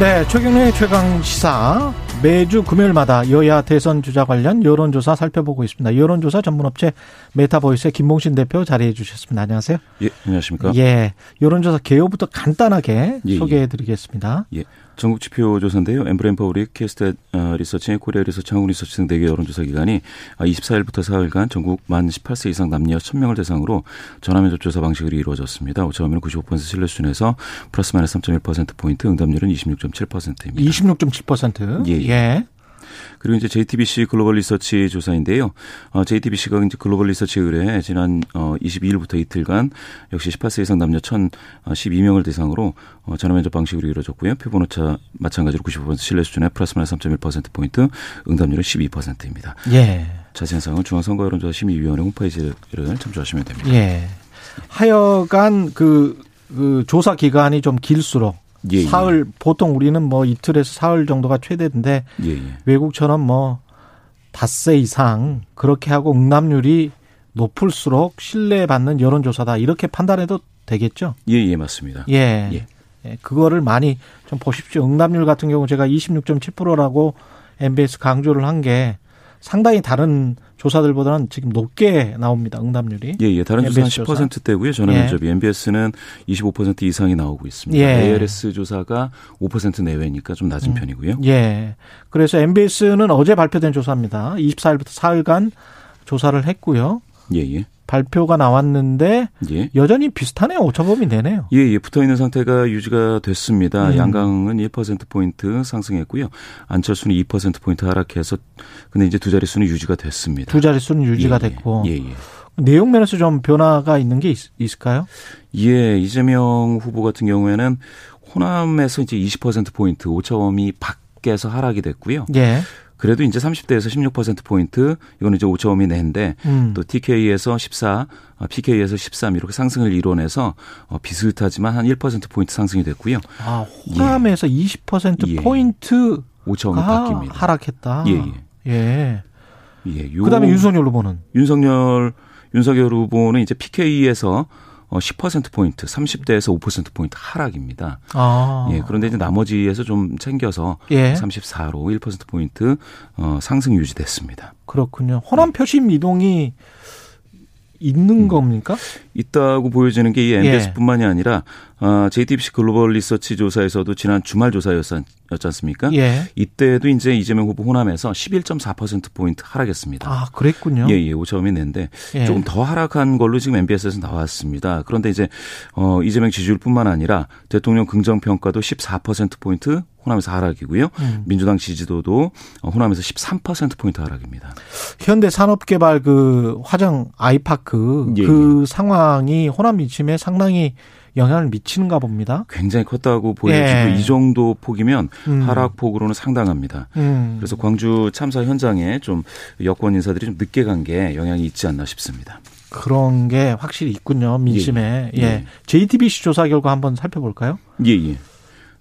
네, 최경영의 최강 시사 매주 금요일마다 여야 대선 주자 관련 여론조사 살펴보고 있습니다. 여론조사 전문업체 메타보이스의 김봉신 대표 자리해 주셨습니다. 안녕하세요. 예, 안녕하십니까? 예, 여론조사 개요부터 간단하게 예, 예. 소개해 드리겠습니다. 예. 전국 지표 조사인데요. 엠브레인 퍼블릭, 케이스탯 어, 리서치, 코리아 리서치, 한국 리서치 등 4개 여론조사 기관이 24일부터 4일간 전국 만 18세 이상 남녀 1000명을 대상으로 전화면접 조사 방식으로 이루어졌습니다. 오차범위는 95% 신뢰 수준에서 플러스 마이너스 3.1%포인트, 응답률은 26.7%입니다. 26.7%. 예, 예. 예. 그리고 이제 JTBC 글로벌 리서치 조사인데요. 어, JTBC가 이제 글로벌 리서치 의뢰 지난 어, 22일부터 이틀간 역시 18세 이상 남녀 1,012명을 대상으로 어, 전화 면접 방식으로 이루어졌고요. 표본오차 마찬가지로 95% 신뢰 수준의 플러스 마이너스 3.1% 포인트, 응답률은 12%입니다. 예. 자세한 사항은 중앙선거 여론조사 심의위원회 홈페이지를 참조하시면 됩니다. 예. 하여간 그, 그 조사 기간이 좀 길수록 예, 예. 사흘 보통 우리는 뭐 이틀에서 사흘 정도가 최대인데 예, 예. 외국처럼 뭐 닷새 이상 그렇게 하고 응답률이 높을수록 신뢰받는 여론조사다 이렇게 판단해도 되겠죠? 예, 예, 맞습니다. 예. 예. 예, 그거를 많이 좀 보십시오. 응답률 같은 경우 제가 26.7%라고 MBS 강조를 한 게 상당히 다른 조사들보다는 지금 높게 나옵니다. 응답률이. 예, 예. 다른 조사는 MBS 조사. 10%대고요. 전화 예. 면접이 MBS는 25% 이상이 나오고 있습니다. 예. ALS 조사가 5% 내외니까 좀 낮은 음. 편이고요. 예. 그래서 MBS는 어제 발표된 조사입니다. 24일부터 4일간 조사를 했고요. 예, 예. 발표가 나왔는데 예. 여전히 비슷하네요. 오차범위 되네요. 예, 예. 붙어 있는 상태가 유지가 됐습니다. 음. 양강은 1%포인트 상승했고요. 안철수는 2%포인트 하락해서 근데 이제 두 자릿수는 유지가 됐습니다. 두 자릿수는 유지가 예, 예. 됐고 예, 예. 내용 면에서 좀 변화가 있는 게 있, 있을까요? 예, 이재명 후보 같은 경우에는 호남에서 이제 20%포인트 오차범위 밖에서 하락이 됐고요. 예. 그래도 이제 30대에서 16%포인트, 이거는 이제 오차범위 내인데, 음. 또 TK에서 14, 아, PK에서 13 이렇게 상승을 이뤄내서 어, 비슷하지만 한 1%포인트 상승이 됐고요. 아, 호남에서 20% 예. 포인트 오차범위 가 바뀝니다. 하락했다. 예, 예. 예. 예, 요 그다음에 윤석열 후보는 윤석열 윤석열 후보는 이제 PK에서 어 10%포인트, 30대에서 5%포인트 하락입니다. 아. 예, 그런데 이제 나머지에서 좀 챙겨서 예. 34로 1%포인트 어 상승 유지됐습니다. 그렇군요. 호남 표심 이동이 있는 겁니까? 있다고 보여지는 게이 예. MBS뿐만이 아니라 어, JTBC 글로벌 리서치 조사에서도 지난 주말 조사였지 않습니까? 예. 이때도 이제 이재명 후보 호남에서 11.4% 포인트 하락했습니다. 아, 그랬군요. 예, 예, 오차범위 낸데 예. 조금 더 하락한 걸로 지금 MBS에서 나왔습니다. 그런데 이제 어 이재명 지지율뿐만 아니라 대통령 긍정 평가도 14% 포인트 호남에서 하락이고요. 음. 민주당 지지도도 어, 호남에서 13% 포인트 하락입니다. 현대 산업개발 그 화정 아이파크 예, 그 상황이 호남 미침에 상당히 영향을 미치는가 봅니다. 굉장히 컸다고 보여지고 예. 이 정도 폭이면 음. 하락폭으로는 상당합니다. 음. 그래서 광주 참사 현장에 좀 여권 인사들이 좀 늦게 간 게 영향이 있지 않나 싶습니다. 그런 게 확실히 있군요. 민심에. 예. 예. JTBC 조사 결과 한번 살펴볼까요? 예, 예.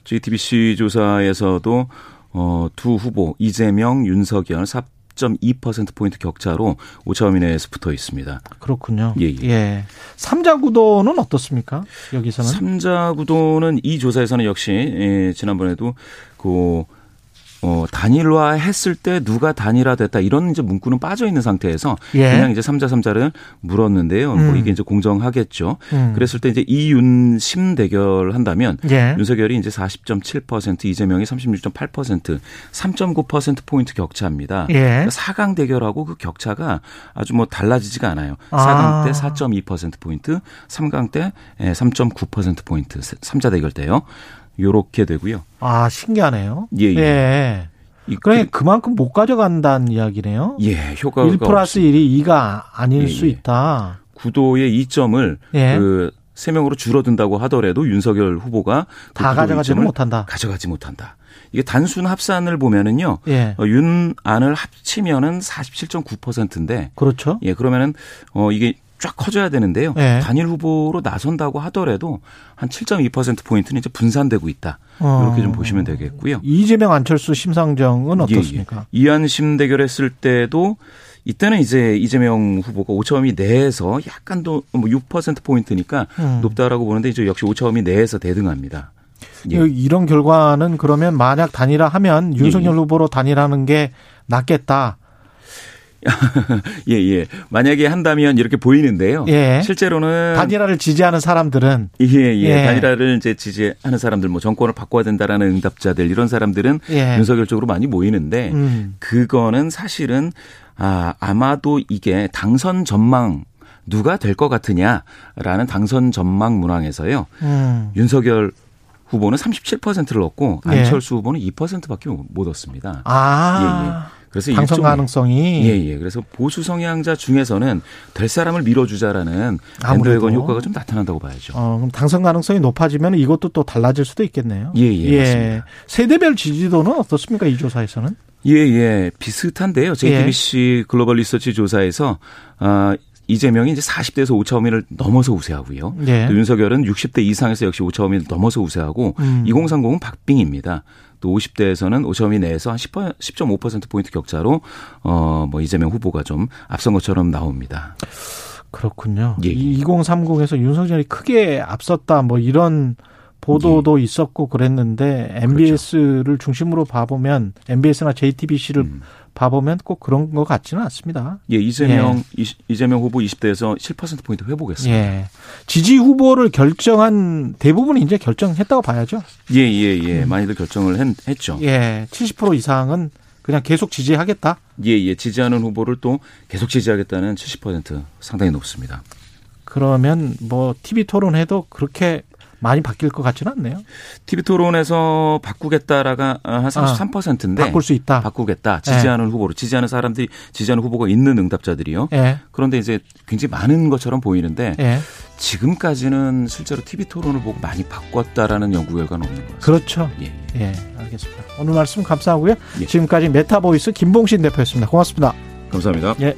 JTBC 조사에서도 어, 두 후보 이재명, 윤석열 4.2% 포인트 격차로 오차범위 내에서 붙어 있습니다. 그렇군요. 예, 예. 삼자 구도는 어떻습니까? 여기서는? 삼자 구도는 이 조사에서는 역시 예, 지난번에도 그 어, 단일화 했을 때 누가 단일화 됐다 이런 이제 문구는 빠져 있는 상태에서 예. 그냥 이제 삼자 삼자를 물었는데요. 음. 뭐 이게 이제 공정하겠죠. 음. 그랬을 때 이제 이윤심 대결 한다면 예. 윤석열이 이제 40.7%, 이재명이 36.8%, 3.9% 포인트 격차입니다. 예. 4강 대결하고 그 격차가 아주 뭐 달라지지가 않아요. 아. 4강 때4.2% 포인트, 3강 때 3.9% 포인트, 3자 대결 때요. 요렇게 되고요. 아, 신기하네요. 예, 예. 예. 이 그래 그- 그만큼 못 가져간다는 이야기네요. 예, 효과가 1 플러스 1이 2가 아닐 예, 수 예. 있다. 구도의 이점을 예. 그 3명으로 줄어든다고 하더라도 윤석열 후보가 그다 이점을 못한다. 가져가지 못한다. 이게 단순 합산을 보면은요. 예. 어, 윤안을 합치면은 47.9%인데 그렇죠. 예, 그러면은 어 이게 쫙 커져야 되는데요. 예. 단일 후보로 나선다고 하더라도 한 7.2% 포인트는 이제 분산되고 있다. 어. 이렇게 좀 보시면 되겠고요. 이재명 안철수 심상정은 예, 어떻습니까? 예. 이한심 대결했을 때도 이때는 이제 이재명 후보가 오차범위 내에서 약간 더뭐6% 포인트니까 음. 높다라고 보는데 이제 역시 오차범위 내에서 대등합니다. 예. 이런 결과는 그러면 만약 단일화 하면 윤석열 예. 후보로 단일하는 게 낫겠다. 예, 예. 만약에 한다면 이렇게 보이는데요. 예. 실제로는 단일화를 지지하는 사람들은 예, 예, 예. 단일화를 이제 지지하는 사람들 뭐 정권을 바꿔야 된다라는 응답자들 이런 사람들은 예. 윤석열 쪽으로 많이 모이는데 음. 그거는 사실은 아, 아마도 이게 당선 전망 누가 될 것 같으냐라는 당선 전망 문항에서요. 음. 윤석열 후보는 37%를 얻고 예. 안철수 후보는 2%밖에 못 얻습니다. 아. 예, 예. 그래서 당선 가능성이 예, 예. 그래서 보수 성향자 중에서는 될 사람을 밀어주자라는 밴드웨건 효과가 좀 나타난다고 봐야죠. 어, 그럼 당선 가능성이 높아지면 이것도 또 달라질 수도 있겠네요. 예, 예. 예. 세대별 지지도는 어떻습니까? 이 조사에서는? 예, 예. 비슷한데요. JTBC 예. 글로벌 리서치 조사에서 아 이재명이 이제 40대에서 5차 범위를 넘어서 우세하고요. 예. 또 윤석열은 60대 이상에서 역시 5차 범위를 넘어서 우세하고 음. 2030은 박빙입니다. 또 50대에서는 5차 범위 내에서 한 10, 10.5% 포인트 격차로 어뭐 이재명 후보가 좀 앞선 것처럼 나옵니다. 그렇군요. 예. 2030에서 윤석열이 크게 앞섰다 뭐 이런 보도도 예. 있었고 그랬는데 MBS를 그렇죠. 중심으로 봐보면 MBS나 JTBC를 음. 봐보면 꼭 그런 것 같지는 않습니다. 예, 이재명 예. 이재명 후보 20대에서 7% 포인트 회복했습니다. 예. 지지 후보를 결정한 대부분 이제 결정했다고 봐야죠. 예, 예, 예. 음. 많이들 결정을 했, 했죠. 예, 70% 이상은 그냥 계속 지지하겠다. 예, 예. 지지하는 후보를 또 계속 지지하겠다는 70% 상당히 높습니다. 그러면 뭐 TV 토론해도 그렇게 많이 바뀔 것 같지는 않네요. TV 토론에서 바꾸겠다라가 한 33%인데 아, 바꿀 수 있다. 바꾸겠다. 지지하는 네. 후보로 지지하는 사람들이 지지하는 후보가 있는 응답자들이요. 네. 그런데 이제 굉장히 많은 것처럼 보이는데 네. 지금까지는 실제로 TV 토론을 보고 많이 바꿨다라는 연구 결과는 없는 것 같습니다. 그렇죠. 예. 예, 알겠습니다. 오늘 말씀 감사하고요. 예. 지금까지 메타보이스 김봉신 대표였습니다. 고맙습니다. 감사합니다. 예.